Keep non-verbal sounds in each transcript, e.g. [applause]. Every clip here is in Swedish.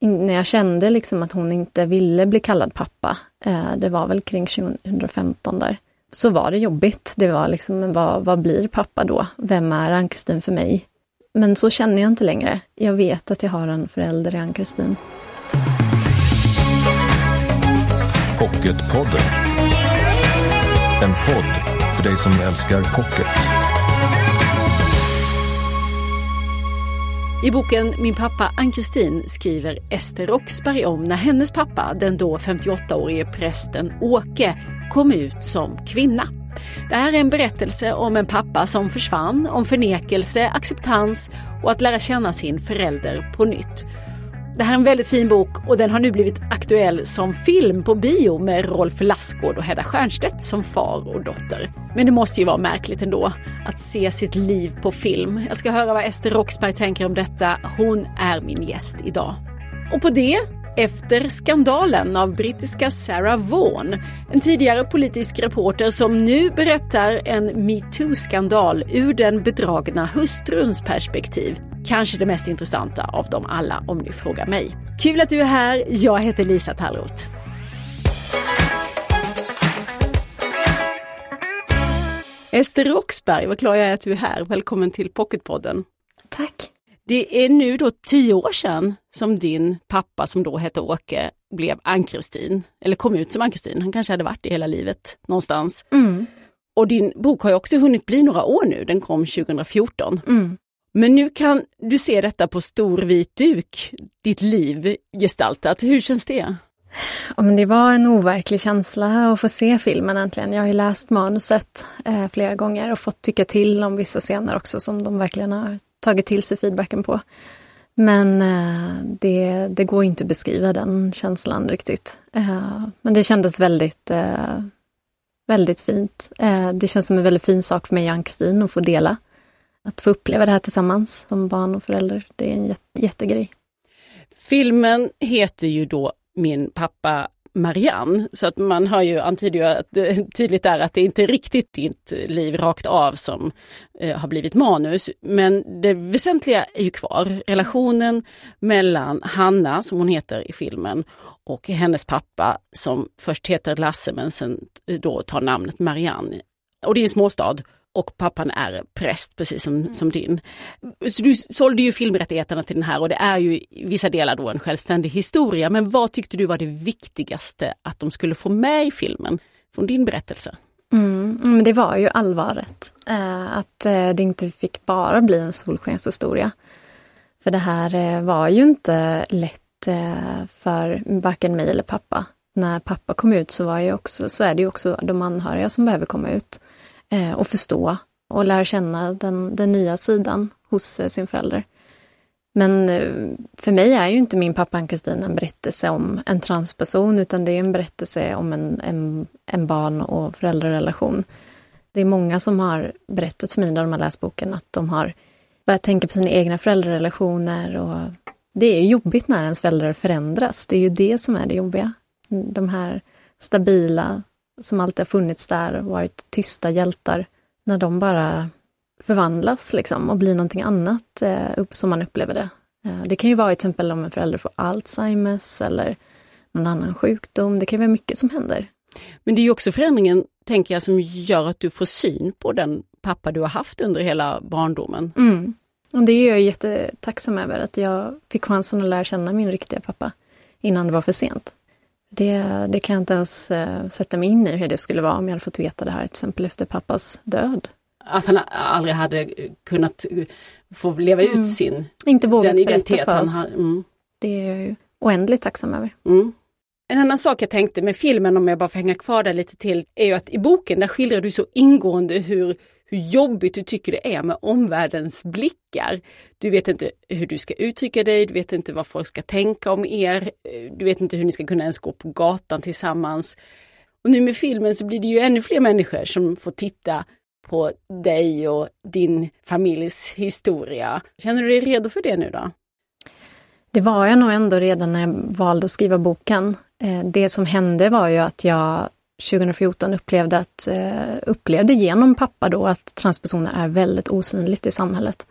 när jag kände liksom att hon inte ville bli kallad pappa, eh, det var väl kring 2015 där, så var det jobbigt. Det var liksom, vad, vad blir pappa då? Vem är Ann-Kristin för mig? Men så känner jag inte längre. Jag vet att jag har en förälder i Ann-Kristin. Pocketpodden. En podd för dig som älskar pocket. I boken Min pappa Ann-Kristin skriver Ester Roxberg om när hennes pappa, den då 58-årige prästen Åke, kom ut som kvinna. Det här är en berättelse om en pappa som försvann, om förnekelse, acceptans och att lära känna sin förälder på nytt. Det här är en väldigt fin bok och den har nu blivit aktuell som film på bio med Rolf Lassgård och Hedda Stiernstedt som far och dotter. Men det måste ju vara märkligt ändå att se sitt liv på film. Jag ska höra vad Ester Roxberg tänker om detta. Hon är min gäst idag. Och på det efter skandalen av brittiska Sarah Vaughan, en tidigare politisk reporter som nu berättar en metoo-skandal ur den bedragna hustruns perspektiv. Kanske det mest intressanta av dem alla om ni frågar mig. Kul att du är här, jag heter Lisa Tallroth. Ester Roxberg, vad glad jag är att du är här. Välkommen till Pocketpodden. Tack. Det är nu då tio år sedan som din pappa, som då hette Åke, blev Ann-Kristin. Eller kom ut som Ann-Kristin. Han kanske hade varit det hela livet någonstans. Mm. Och din bok har ju också hunnit bli några år nu. Den kom 2014. Mm. Men nu kan du se detta på stor vit duk, ditt liv gestaltat. Hur känns det? Ja, men det var en overklig känsla att få se filmen äntligen. Jag har ju läst manuset eh, flera gånger och fått tycka till om vissa scener också som de verkligen har tagit till sig feedbacken på. Men eh, det, det går inte att beskriva den känslan riktigt. Eh, men det kändes väldigt, eh, väldigt fint. Eh, det känns som en väldigt fin sak för mig och Ann-Kristin att få dela. Att få uppleva det här tillsammans som barn och förälder, det är en jätte, jättegrej. Filmen heter ju då Min pappa Marianne. Så att man hör ju antyder ju att det tydligt är att det inte är riktigt ditt liv rakt av som eh, har blivit manus. Men det väsentliga är ju kvar. Relationen mellan Hanna, som hon heter i filmen, och hennes pappa som först heter Lasse men sen eh, då tar namnet Marianne. Och det är en småstad och pappan är präst precis som, som din. Så du sålde ju filmrättigheterna till den här och det är ju i vissa delar då en självständig historia. Men vad tyckte du var det viktigaste att de skulle få med i filmen från din berättelse? Mm, men det var ju allvaret. Eh, att eh, det inte fick bara bli en solskenshistoria. För det här eh, var ju inte lätt för varken mig eller pappa. När pappa kom ut så, var ju också, så är det ju också de anhöriga som behöver komma ut eh, och förstå och lära känna den, den nya sidan hos eh, sin förälder. Men eh, för mig är ju inte min pappa Ann-Kristin en berättelse om en transperson, utan det är en berättelse om en, en, en barn och föräldrarrelation. Det är många som har berättat för mig när de har läst boken att de har börjat tänka på sina egna föräldrarrelationer och det är jobbigt när ens föräldrar förändras. Det är ju det som är det jobbiga. De här stabila, som alltid har funnits där och varit tysta hjältar, när de bara förvandlas liksom och blir någonting annat eh, upp som man upplever det. Eh, det kan ju vara till exempel om en förälder får Alzheimers eller någon annan sjukdom. Det kan vara mycket som händer. Men det är ju också förändringen, tänker jag, som gör att du får syn på den pappa du har haft under hela barndomen. Mm. Och det är jag jättetacksam över, att jag fick chansen att lära känna min riktiga pappa innan det var för sent. Det, det kan jag inte ens uh, sätta mig in i hur det skulle vara om jag hade fått veta det här till exempel efter pappas död. Att han aldrig hade kunnat få leva Mm. ut sin Inte vågat den identitet för han oss. har. Mm. Det är jag ju oändligt tacksam över. Mm. En annan sak jag tänkte med filmen, om jag bara får hänga kvar där lite till, är ju att i boken där skildrar du så ingående hur, hur jobbigt du tycker det är med omvärldens blickar. Du vet inte hur du ska uttrycka dig, du vet inte vad folk ska tänka om er, eh, du vet inte hur ni ska kunna ens gå på gatan tillsammans. Och nu med filmen så blir det ju ännu fler människor som får titta på dig och din familjs historia. Känner du dig redo för det nu då? Det var jag nog ändå redan när jag valde att skriva boken. Eh, det som hände var ju att jag 2014 upplevde, att, eh, upplevde genom pappa då att transpersoner är väldigt osynligt i samhället.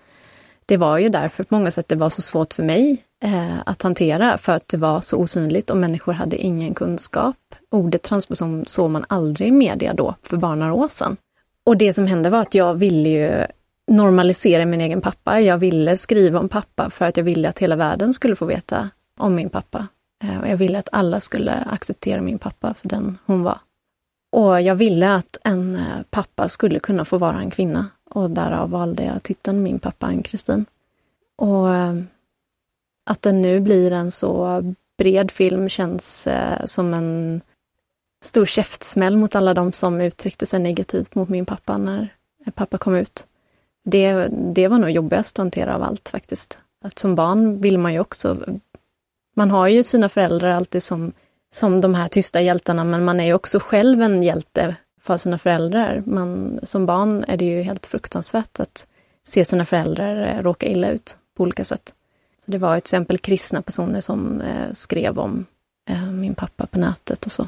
det var ju därför på många sätt det var så svårt för mig eh, att hantera, för att det var så osynligt och människor hade ingen kunskap. Ordet transperson såg man aldrig i media då, för bara några år sedan. Och det som hände var att jag ville ju normalisera min egen pappa. Jag ville skriva om pappa för att jag ville att hela världen skulle få veta om min pappa. Eh, och jag ville att alla skulle acceptera min pappa för den hon var. Och jag ville att en eh, pappa skulle kunna få vara en kvinna. Och därav valde jag titeln Min pappa Ann-Kristin. Och eh, att den nu blir en så bred film känns eh, som en stor käftsmäll mot alla de som uttryckte sig negativt mot min pappa när pappa kom ut. Det, det var nog jobbigast att hantera av allt faktiskt. Att som barn vill man ju också... Man har ju sina föräldrar alltid som, som de här tysta hjältarna, men man är ju också själv en hjälte för sina föräldrar. Man, som barn är det ju helt fruktansvärt att se sina föräldrar eh, råka illa ut på olika sätt. Så Det var till exempel kristna personer som eh, skrev om eh, min pappa på nätet och så.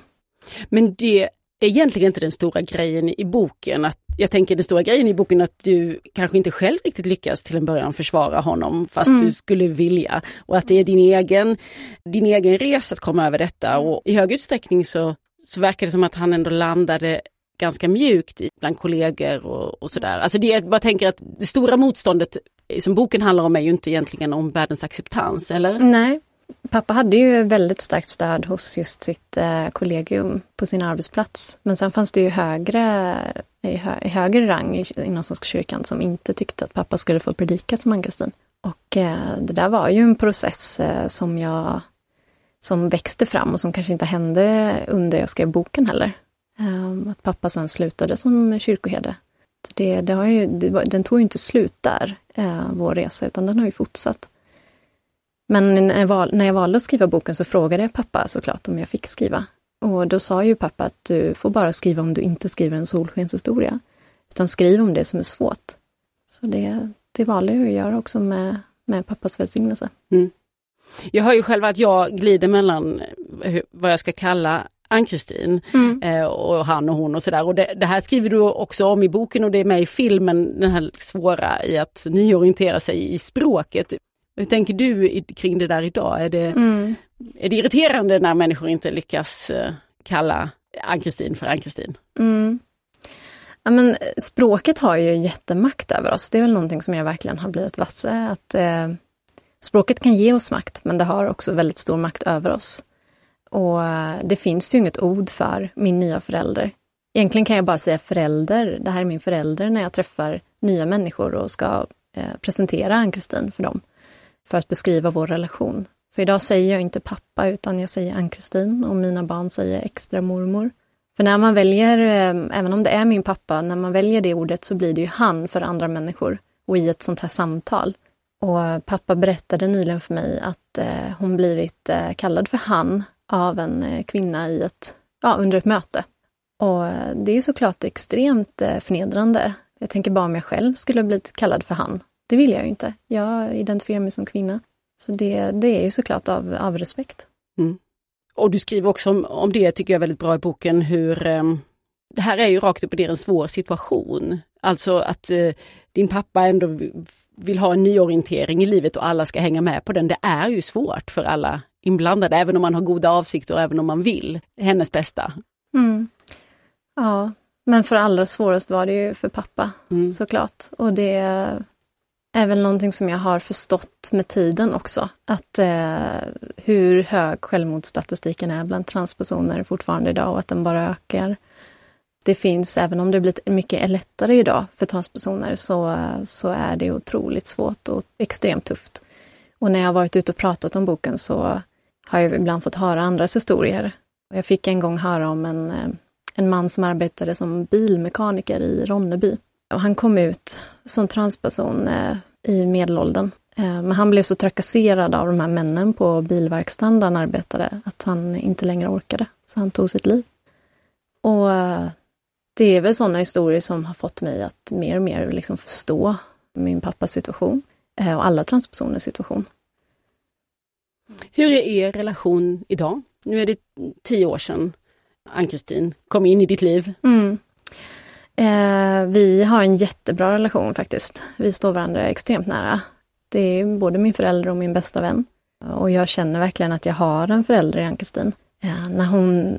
Men det är egentligen inte den stora grejen i boken. Att, jag tänker den stora grejen i boken att du kanske inte själv riktigt lyckas till en början försvara honom fast mm. du skulle vilja. Och att det är din egen, din egen resa att komma över detta och i hög utsträckning så, så verkar det som att han ändå landade ganska mjukt bland kollegor och, och sådär. Alltså det, jag bara tänker att det stora motståndet som boken handlar om är ju inte egentligen om världens acceptans, eller? Nej, Pappa hade ju väldigt starkt stöd hos just sitt eh, kollegium på sin arbetsplats. Men sen fanns det ju högre, i, hö, i högre rang i, inom Svenska kyrkan som inte tyckte att pappa skulle få predika som Ann-Kristin. Och eh, det där var ju en process eh, som jag som växte fram och som kanske inte hände under jag skrev boken heller. Eh, att pappa sen slutade som kyrkoherde. Det, det har ju, det, den tog ju inte slut där, eh, vår resa, utan den har ju fortsatt. Men när jag, val, när jag valde att skriva boken så frågade jag pappa såklart om jag fick skriva. Och då sa ju pappa att du får bara skriva om du inte skriver en solskenshistoria. Utan skriv om det som är svårt. Så det, det valde jag att göra också med, med pappas välsignelse. Mm. Jag hör ju själv att jag glider mellan vad jag ska kalla Ann-Kristin mm. eh, och han och hon och sådär. Och det, det, här skriver du också om i boken och det är med i filmen, den här svåra i att nyorientera sig i språket. Hur tänker du kring det där idag? Är det, mm. är det irriterande när människor inte lyckas eh, kalla Ann-Kristin för Ann-Kristin? Mm. Ja, men språket har ju jättemakt över oss. Det är väl någonting som jag verkligen har blivit varse. Att, eh, språket kan ge oss makt, men det har också väldigt stor makt över oss. Och eh, det finns ju inget ord för min nya förälder. Egentligen kan jag bara säga förälder. Det här är min förälder när jag träffar nya människor och ska eh, presentera Ann-Kristin för dem för att beskriva vår relation. För idag säger jag inte pappa, utan jag säger Ann-Kristin och mina barn säger extra mormor. För när man väljer, eh, även om det är min pappa, när man väljer det ordet så blir det ju han för andra människor och i ett sånt här samtal. Och eh, pappa berättade nyligen för mig att eh, hon blivit kallad för han av en kvinna i ett, ja, under ett möte. Och det är ju såklart extremt förnedrande. Jag tänker bara om jag själv skulle blivit kallad för han. Det vill jag ju inte. Jag identifierar mig som kvinna. Så det, det är ju såklart av, av respekt. Mm. Och du skriver också om, om det, tycker jag, väldigt bra i boken, hur um, det här är ju rakt upp och ner en svår situation. Alltså att uh, din pappa ändå vill ha en nyorientering i livet och alla ska hänga med på den. Det är ju svårt för alla inblandade, även om man har goda avsikter och även om man vill hennes bästa. Mm. Ja, men för allra svårast var det ju för pappa, mm. såklart. Och det är väl någonting som jag har förstått med tiden också. Att eh, hur hög självmordsstatistiken är bland transpersoner fortfarande idag och att den bara ökar. Det finns, även om det blivit mycket lättare idag för transpersoner, så, så är det otroligt svårt och extremt tufft. Och när jag har varit ute och pratat om boken så har jag ibland fått höra andras historier. Jag fick en gång höra om en, eh, en man som arbetade som bilmekaniker i Ronneby. Och han kom ut som transperson eh, i medelåldern. Eh, men han blev så trakasserad av de här männen på bilverkstaden där han arbetade att han inte längre orkade. Så han tog sitt liv. Och eh, det är väl sådana historier som har fått mig att mer och mer liksom förstå min pappas situation eh, och alla transpersoners situation. Hur är er relation idag? Nu är det tio år sedan Ann-Kristin kom in i ditt liv. Mm. Eh, vi har en jättebra relation faktiskt. Vi står varandra extremt nära. Det är både min förälder och min bästa vän. Och jag känner verkligen att jag har en förälder i Ann-Kristin. Eh, när hon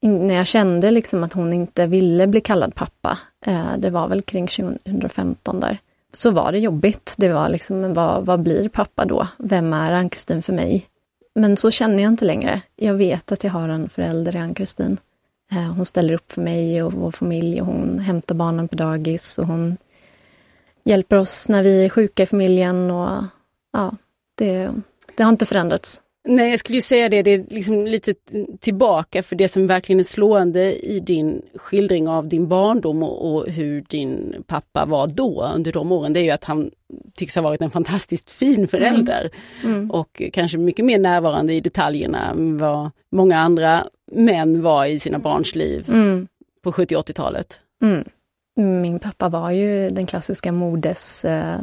när jag kände liksom att hon inte ville bli kallad pappa, eh, det var väl kring 2015 där, så var det jobbigt. Det var liksom, vad, vad blir pappa då? Vem är Ann-Kristin för mig? Men så känner jag inte längre. Jag vet att jag har en förälder i Ann-Kristin. Eh, hon ställer upp för mig och vår familj och hon hämtar barnen på dagis och hon hjälper oss när vi är sjuka i familjen och ja, det, det har inte förändrats. Nej, jag skulle ju säga det, det är liksom lite tillbaka för det som verkligen är slående i din skildring av din barndom och, och, hur din pappa var då under de åren, det är ju att han tycks ha varit en fantastiskt fin förälder mm. Mm. och kanske mycket mer närvarande i detaljerna än vad många andra män var i sina barns liv mm. på 70 80-talet. Mm. Min pappa var ju den klassiska modes eh,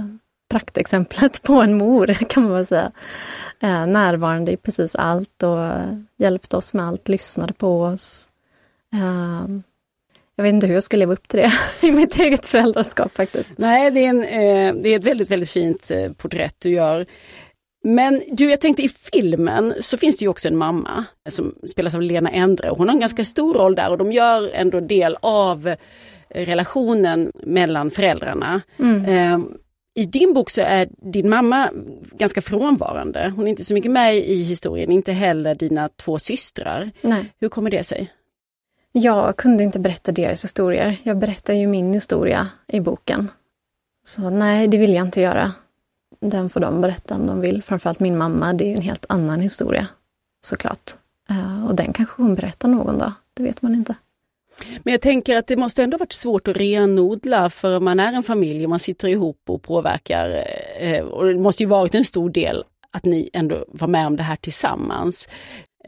praktexemplet på en mor, [laughs] kan man väl säga. Eh, närvarande i precis allt och hjälpte oss med allt, lyssnade på oss. Eh, jag vet inte hur jag ska leva upp till det [laughs] i mitt eget föräldraskap faktiskt. Nej, det är, en, eh, det är ett väldigt, väldigt fint eh, porträtt du gör. Men du, jag tänkte i filmen så finns det ju också en mamma som spelas av Lena Endre. Hon har en ganska stor roll där och de gör ändå del av relationen mellan föräldrarna. Mm. Eh, i din bok så är din mamma ganska frånvarande. Hon är inte så mycket med i historien, inte heller dina två systrar. Nej. Hur kommer det sig? Jag kunde inte berätta deras historier. Jag berättar ju min historia i boken. Så nej, det vill jag inte göra. Den får de berätta om de vill. Framförallt min mamma, det är en helt annan historia. Såklart. Eh, och den kanske hon berättar någon dag, det vet man inte. Men jag tänker att det måste ändå varit svårt att renodla för man är en familj och man sitter ihop och påverkar. Eh, och det måste ju varit en stor del att ni ändå var med om det här tillsammans.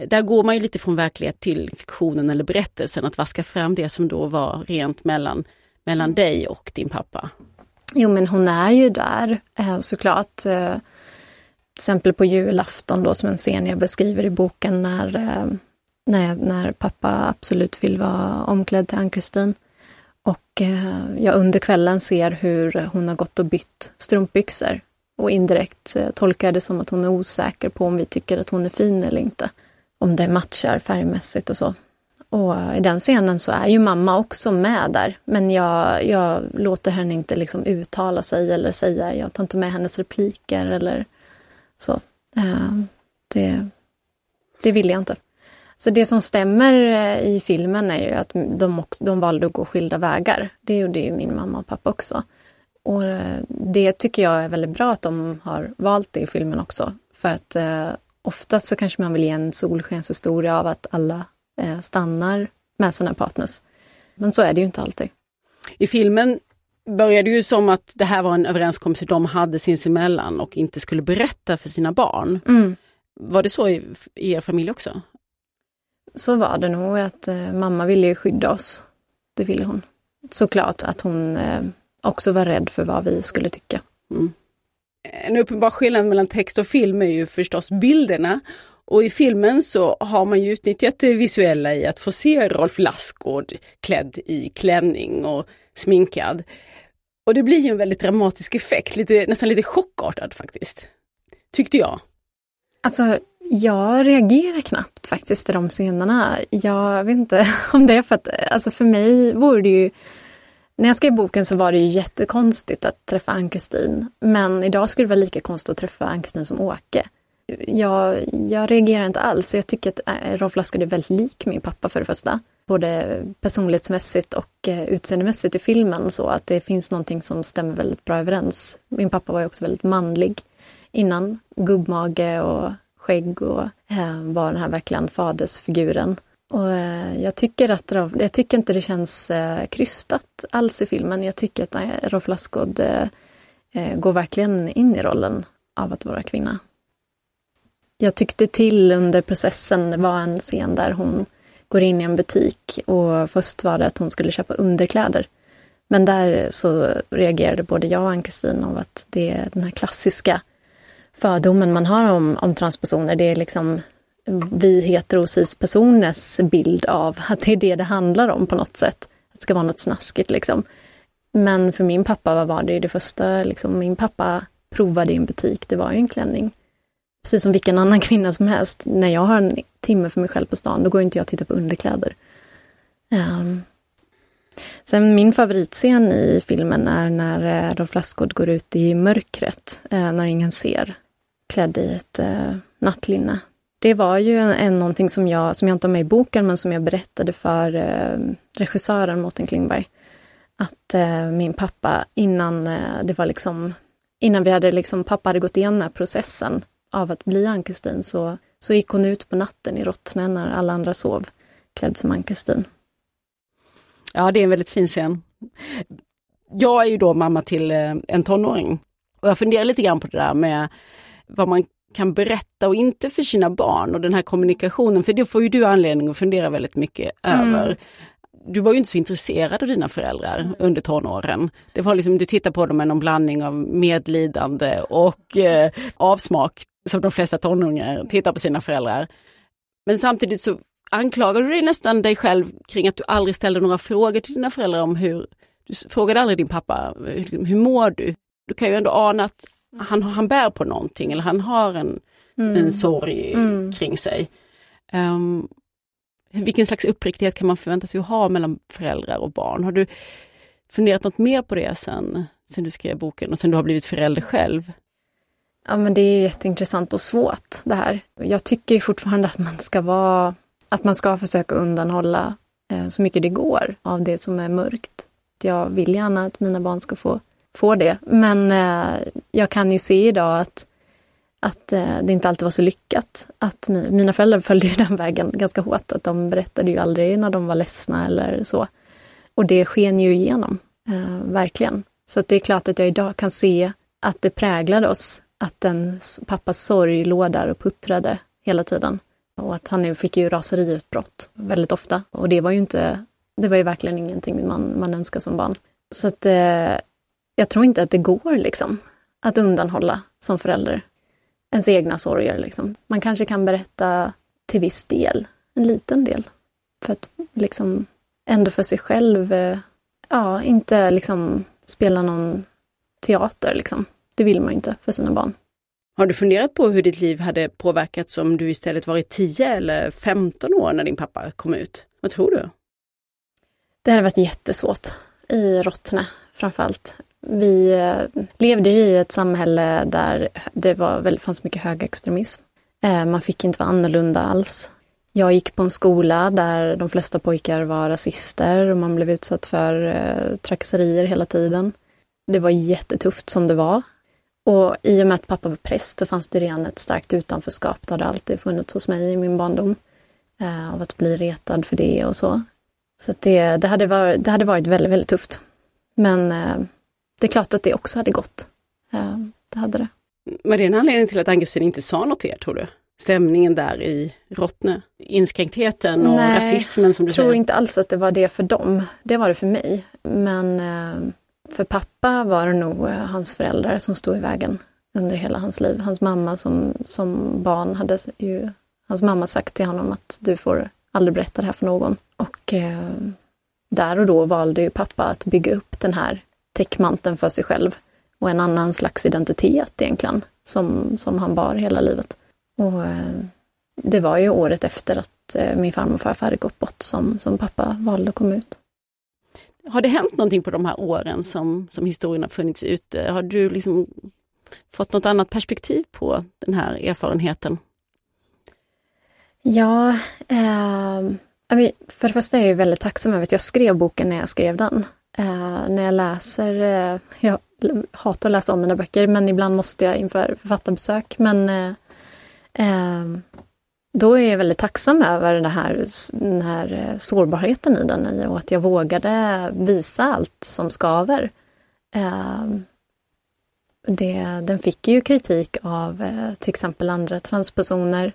Där går man ju lite från verklighet till fiktionen eller berättelsen, att vaska fram det som då var rent mellan, mellan dig och din pappa. Jo men hon är ju där eh, såklart. Eh, till exempel på julafton då som en scen jag beskriver i boken när eh, när, när pappa absolut vill vara omklädd till Ann-Kristin. Och jag under kvällen ser hur hon har gått och bytt strumpbyxor. Och indirekt tolkar jag det som att hon är osäker på om vi tycker att hon är fin eller inte. Om det matchar färgmässigt och så. Och i den scenen så är ju mamma också med där. Men jag, jag låter henne inte liksom uttala sig eller säga, jag tar inte med hennes repliker eller så. Eh, det, det vill jag inte. Så det som stämmer eh, i filmen är ju att de, de valde att gå skilda vägar. Det gjorde ju min mamma och pappa också. Och eh, det tycker jag är väldigt bra att de har valt det i filmen också. För att eh, oftast så kanske man vill ge en solskenshistoria av att alla stannar med sina partners. Men så är det ju inte alltid. I filmen började ju som att det här var en överenskommelse de hade sinsemellan och inte skulle berätta för sina barn. Mm. Var det så i, i er familj också? så var det nog att eh, mamma ville skydda oss. Det ville hon. Såklart att hon eh, också var rädd för vad vi skulle tycka. Mm. En uppenbar skillnad mellan text och film är ju förstås bilderna. Och i filmen så har man ju utnyttjat det visuella i att få se Rolf Lassgård klädd i klänning och sminkad. Och det blir ju en väldigt dramatisk effekt, lite, nästan lite chockartad faktiskt. Tyckte jag. Alltså, jag reagerar knappt faktiskt i de scenerna. Jag vet inte [laughs] om det är för att, alltså för mig vore det ju när jag skrev boken så var det ju jättekonstigt att träffa Ann-Kristin. Men idag skulle det vara lika konstigt att träffa Ann-Kristin som Åke. Jag, jag reagerar inte alls. Jag tycker att eh, Rolf Lassgård är väldigt lik min pappa för det första. Både personlighetsmässigt och eh, utseendemässigt i filmen så att det finns någonting som stämmer väldigt bra överens. Min pappa var ju också väldigt manlig innan. Gubbmage och skägg och eh, var den här verkligen fadersfiguren. Och eh, jag tycker att jag tycker inte det känns eh, krystat alls i filmen. Jag tycker att eh, Rolf Lassgård eh, eh, går verkligen in i rollen av att vara kvinna. Jag tyckte till under processen, det var en scen där hon går in i en butik och först var det att hon skulle köpa underkläder. Men där så reagerade både jag och Ann-Kristin av att det är den här klassiska fördomen man har om, om transpersoner. Det är liksom vi heterosis-personers bild av att det är det det handlar om på något sätt. Att det ska vara något snaskigt liksom. Men för min pappa vad var det det första, liksom, min pappa provade i en butik, det var ju en klänning. Precis som vilken annan [laughs] kvinna som helst. När jag har en timme för mig själv på stan, då går inte jag och tittar på underkläder. Um, sen min favoritscen i filmen är när eh, Rolf Lassgård går ut i mörkret, eh, när ingen ser, klädd i ett eh, nattlinne. Det var ju en, en, någonting som jag, som jag inte har med i boken, men som jag berättade för eh, regissören Mårten Klingberg. Att min pappa, innan det var liksom innan vi hade liksom, pappa hade gått igenom den här processen av att bli Ann-Kristin så, så gick hon ut på natten i Rottne när alla andra sov, klädd som Ann-Kristin. Ja, det är en väldigt fin scen. Jag är ju då mamma till eh, en tonåring och jag funderar lite grann på det där med vad man kan berätta och inte för sina barn och den här kommunikationen, för det får ju du anledning att fundera väldigt mycket mm. över du var ju inte så intresserad av dina föräldrar mm. under tonåren. Det var liksom, du tittar på dem med någon blandning av medlidande och eh, avsmak som de flesta tonåringar tittar på sina föräldrar. Men samtidigt så anklagar du dig nästan dig själv kring att du aldrig ställde några frågor till dina föräldrar om hur, du frågade aldrig din pappa, hur, hur mår du? Du kan ju ändå ana att han, han bär på någonting eller han har en, mm. en sorg mm. kring sig. Um, vilken slags uppriktighet kan man förvänta sig att ha mellan föräldrar och barn? Har du funderat något mer på det sen, sen du skrev boken och sen du har blivit förälder själv? Ja, men det är jätteintressant och svårt det här. Jag tycker fortfarande att man ska vara, att man ska försöka undanhålla eh, så mycket det går av det som är mörkt. Jag vill gärna att mina barn ska få, få det, men eh, jag kan ju se idag att att eh, det inte alltid var så lyckat. Att mina föräldrar följde ju den vägen ganska hårt, att de berättade ju aldrig när de var ledsna eller så. Och det sken ju igenom, eh, verkligen. Så det är klart att jag idag kan se att det präglade oss, att en pappas sorg låg där och puttrade hela tiden. Och att han fick ju raseriutbrott väldigt ofta. Och det var ju inte, det var ju verkligen ingenting man, man önskar som barn. Så att eh, jag tror inte att det går liksom, att undanhålla som förälder ens egna sorger. Liksom. Man kanske kan berätta till viss del, en liten del. För att liksom ändå för sig själv, eh, ja, inte liksom spela någon teater liksom. Det vill man ju inte för sina barn. Har du funderat på hur ditt liv hade påverkats om du istället varit 10 eller 15 år när din pappa kom ut? Vad tror du? Det hade varit jättesvårt i Rottne framförallt. Vi eh, levde ju i ett samhälle där det var, fanns mycket högerextremism. Eh, man fick inte vara annorlunda alls. Jag gick på en skola där de flesta pojkar var rasister och man blev utsatt för eh, trakasserier hela tiden. Det var jättetufft som det var. Och i och med att pappa var präst så fanns det redan ett starkt utanförskap. Det hade alltid funnits hos mig i min barndom. av att bli retad för det och så. Så det, det, hade varit, det hade varit väldigt, väldigt tufft. Men det är klart att det också hade gått. Det hade det. Var det en anledning till att Angelsen inte sa något till er, tror du? Stämningen där i Rottne? Inskränktheten och Nej, rasismen som du säger? Jag tror inte alls att det var det för dem. Det var det för mig. Men eh, för pappa var det nog eh, hans föräldrar som stod i vägen under hela hans liv. Hans mamma som, som barn hade ju hans mamma sagt till honom att du får aldrig berätta det här för någon. Och eh, där och då valde ju pappa att bygga upp den här täckmanteln för sig själv och en annan slags identitet egentligen, som, som han bar hela livet. Och eh, det var ju året efter att eh, min farmor och farfar hade gått bort som, som pappa valde att komma ut. Har det hänt någonting på de här åren som, som historien har funnits ute? Har du liksom fått något annat perspektiv på den här erfarenheten? Ja, eh, för det första är jag väldigt tacksam över att jag skrev boken när jag skrev den. Eh, när jag läser, eh, jag hatar att läsa om mina böcker, men ibland måste jag inför författarbesök. Men eh, eh då är jag väldigt tacksam över den här, den här sårbarheten i den och att jag vågade visa allt som skaver. Eh, det, den fick ju kritik av eh, till exempel andra transpersoner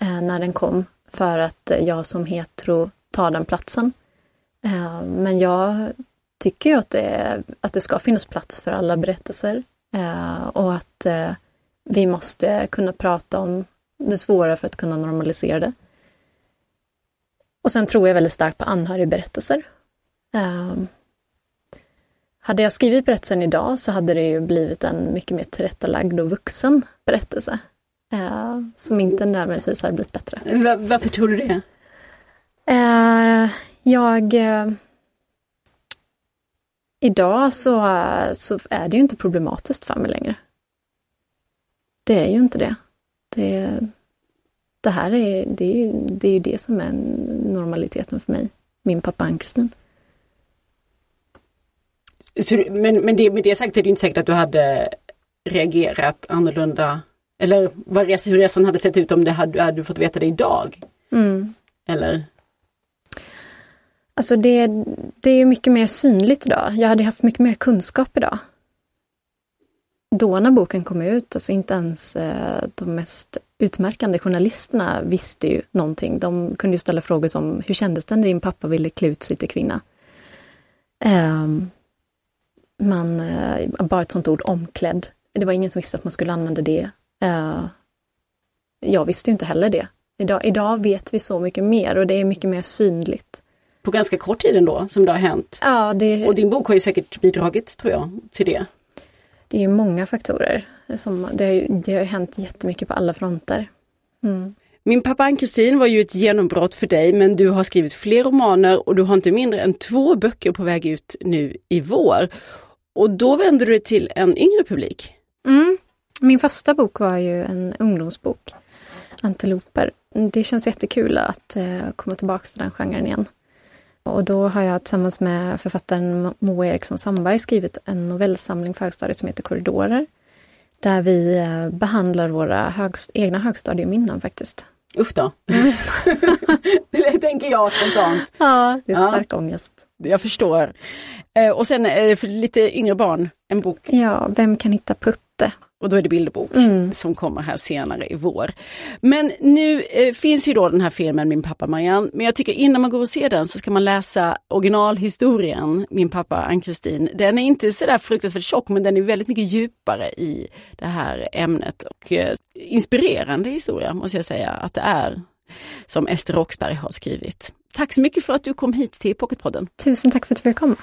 eh, när den kom för att jag som hetero tar den platsen. Ehm, men jag tycker ju att det, att det ska finnas plats för alla berättelser eh, och att eh, vi måste kunna prata om det svåra för att kunna normalisera det. Och sen tror jag väldigt starkt på anhörigberättelser. Eh, hade jag skrivit berättelsen idag så hade det ju blivit en mycket mer tillrättalagd och vuxen berättelse. Eh, som inte nödvändigtvis hade blivit bättre. Va- varför tror du det? Eh, jag... Idag så, så är det ju inte problematiskt för mig längre. Det är ju inte det. Det, det här är, det är, ju, det är ju det som är normaliteten för mig. Min pappa Ann-Kristin. Men men det, med det sagt är det inte säkert att du hade reagerat annorlunda. Eller vad res, hur resan hade sett ut om det hade, hade du fått veta det idag. Mm. Eller? Alltså det, det är ju mycket mer synligt idag. Jag hade haft mycket mer kunskap idag. Då när boken kom ut, alltså inte ens eh, de mest utmärkande journalisterna visste ju någonting. De kunde ju ställa frågor som, hur kändes det när din pappa ville klä ut sig till kvinna? Ehm, man, eh, bara ett sånt ord, omklädd. Det var ingen som visste att man skulle använda det. Eh, jag visste ju inte heller det. Idag, idag vet vi så mycket mer och det är mycket mer synligt. På ganska kort tid ändå som det har hänt. Ja, det, Och din bok har ju säkert bidragit tror jag till det. det är ju många faktorer. Som, det, har ju, det har ju hänt jättemycket på alla fronter. Mm. Min pappa Ann-Kristin var ju ett genombrott för dig men du har skrivit fler romaner och du har inte mindre än två böcker på väg ut nu i vår. Och då vänder du dig till en yngre publik. Mm. Min första bok var ju en ungdomsbok, Antiloper. Det känns jättekul att eh, komma tillbaka till den genren igen. Och då har jag tillsammans med författaren Moa Eriksson Sandberg skrivit en novellsamling för högstadiet som heter Korridorer. Där vi eh, behandlar våra högst, egna högstadieminnen faktiskt. Usch då. [laughs] det tänker jag spontant. Ja, det är Ja. stark ångest. Jag förstår. Eh, och sen är det för lite yngre barn en bok Ja, vem kan hitta Putte? Och då är det bilderbok Mm. som kommer här senare i vår. Men nu eh, finns ju då den här filmen Min pappa Marianne, men jag tycker innan man går och ser den så ska man läsa originalhistorien Min pappa Ann-Kristin. Den är inte sådär fruktansvärt tjock men den är väldigt mycket djupare i det här ämnet och eh, inspirerande historia måste jag säga att det är som Ester Roxberg har skrivit. Tack så mycket för att du kom hit till Pocketpodden. Tusen tack för att du fick komma.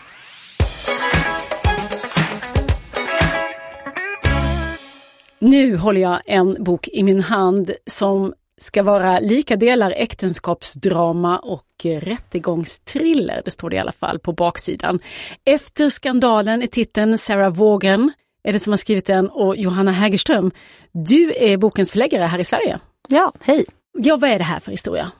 Nu håller jag en bok i min hand som ska vara lika delar äktenskapsdrama och eh, rättegångstriller. Det står det i alla fall på baksidan. Efter skandalen är titeln Sarah Vaughan är det som har skrivit den och Johanna Hägerström. Du är bokens förläggare här i Sverige. Ja, hej. Ja, vad är det här för historia?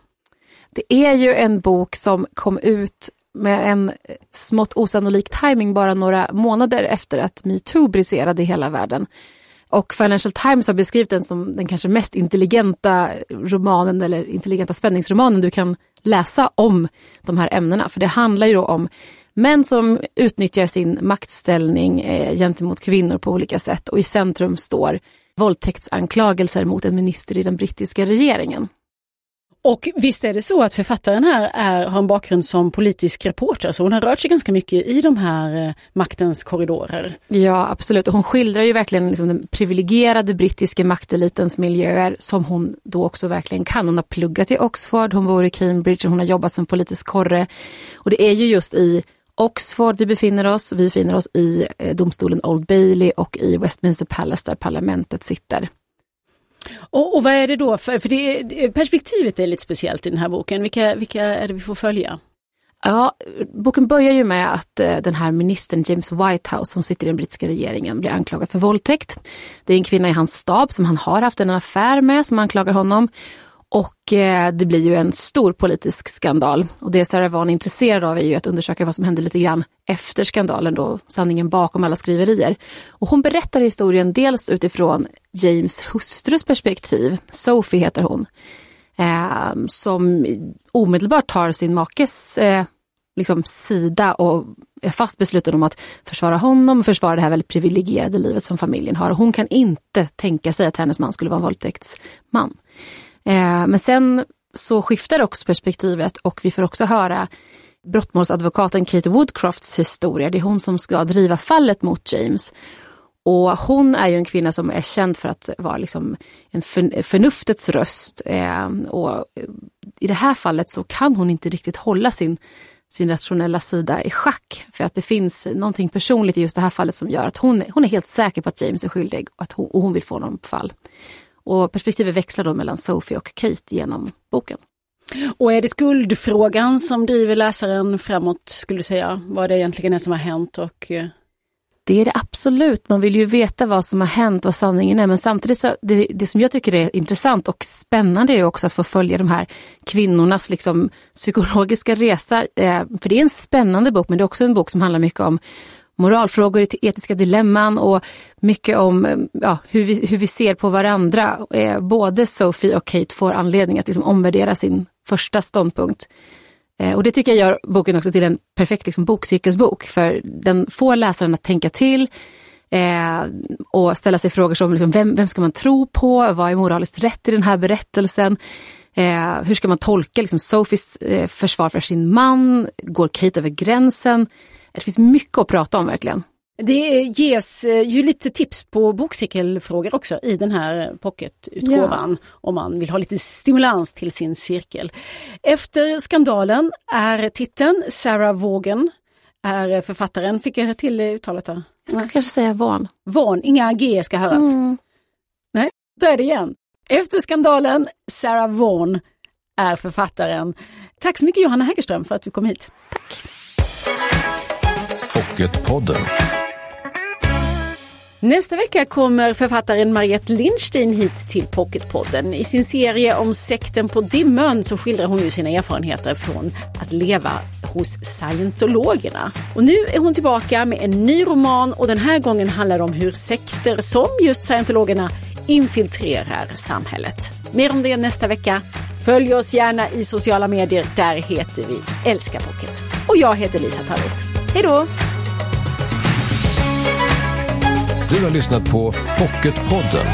Det är ju en bok som kom ut med en eh, smått osannolik timing bara några månader efter att metoo briserade i hela världen. Och Financial Times har beskrivit den som den kanske mest intelligenta romanen eller intelligenta spänningsromanen du kan läsa om de här ämnena. För det handlar ju då om män som utnyttjar sin maktställning eh, gentemot kvinnor på olika sätt och i centrum står våldtäktsanklagelser mot en minister i den brittiska regeringen. Och visst är det så att författaren här är, har en bakgrund som politisk reporter, så hon har rört sig ganska mycket i de här eh, maktens korridorer. Ja, absolut. Och hon skildrar ju verkligen liksom den privilegierade brittiska maktelitens miljöer som hon då också verkligen kan. Hon har pluggat i Oxford, hon bor i Cambridge och hon har jobbat som politisk korre. Och det är ju just i Oxford vi befinner oss. Vi befinner oss i eh, domstolen Old Bailey och i Westminster Palace där parlamentet sitter. Och, och vad är det då för, för det, perspektivet är lite speciellt i den här boken. Vilka, vilka är det vi får följa? Ja, boken börjar ju med att eh, den här ministern James Whitehouse som sitter i den brittiska regeringen blir anklagad för våldtäkt. Det är en kvinna i hans stab som han har haft en affär med som anklagar honom. Och eh, det blir ju en stor politisk skandal. Och det Sarah Vaughan är intresserad av är ju att undersöka vad som hände lite grann efter skandalen då, sanningen bakom alla skriverier. Och hon berättar historien dels utifrån James hustrus perspektiv, Sophie heter hon, eh, som omedelbart tar sin makes eh, liksom sida och är fast besluten om att försvara honom och försvara det här väldigt privilegierade livet som familjen har. Hon kan inte tänka sig att hennes man skulle vara en våldtäktsman. Eh, men sen så skiftar också perspektivet och vi får också höra brottmålsadvokaten Kate Woodcrofts historia. Det är hon som ska driva fallet mot James. Och hon är ju en kvinna som är känd för att vara liksom en förnuftets röst. Eh, och i det här fallet så kan hon inte riktigt hålla sin sin rationella sida i schack. För att det finns någonting personligt i just det här fallet som gör att hon, hon är helt säker på att James är skyldig och att hon, och hon vill få honom på fall. Och perspektivet växlar då mellan Sophie och Kate genom boken. Och är det skuldfrågan som driver läsaren framåt, skulle du säga? Vad det egentligen är som har hänt och eh, det är det absolut. Man vill ju veta vad som har hänt, vad sanningen är. Men samtidigt, så, det, det som jag tycker är intressant och spännande är också att få följa de här kvinnornas liksom, psykologiska resa. Eh, för det är en spännande bok, men det är också en bok som handlar mycket om moralfrågor, etiska dilemman och mycket om eh, ja, hur, vi, hur vi ser på varandra. Eh, både Sophie och Kate får anledning att liksom omvärdera sin första ståndpunkt. Eh, och det tycker jag gör boken också till en perfekt liksom, bokcirkelsbok, för den får läsaren att tänka till eh, och ställa sig frågor som liksom, vem, vem ska man tro på? Vad är moraliskt rätt i den här berättelsen? Eh, hur ska man tolka liksom, Sophies eh, försvar för sin man? Går Kate över gränsen? Det finns mycket att prata om verkligen. Det ges eh, ju lite tips på bokcirkelfrågor också i den här pocketutgåvan ja. om man vill ha lite stimulans till sin cirkel. Efter skandalen är titeln Sarah Vaughan är författaren. Fick jag till uttalet där? Jag skulle kanske säga Vaughan. Vaughan, inga G ska höras. Mm. Nej, då är det igen. Efter skandalen Sarah Vaughan är författaren. Tack så mycket Johanna Hägerström för att du kom hit. Tack. Pocketpodden. Nästa vecka kommer författaren Mariette Lindstein hit till Pocketpodden. I sin serie om sekten på Dimmön så skildrar hon ju sina erfarenheter från att leva hos scientologerna. Och nu är hon tillbaka med en ny roman och den här gången handlar det om hur sekter som just scientologerna infiltrerar samhället. Mer om det nästa vecka. Följ oss gärna i sociala medier. Där heter vi Älska Pocket. Och jag heter Lisa Tarrot. Hej då! Du har lyssnat på Pocketpodden.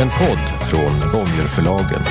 En podd från Bonnierförlagen.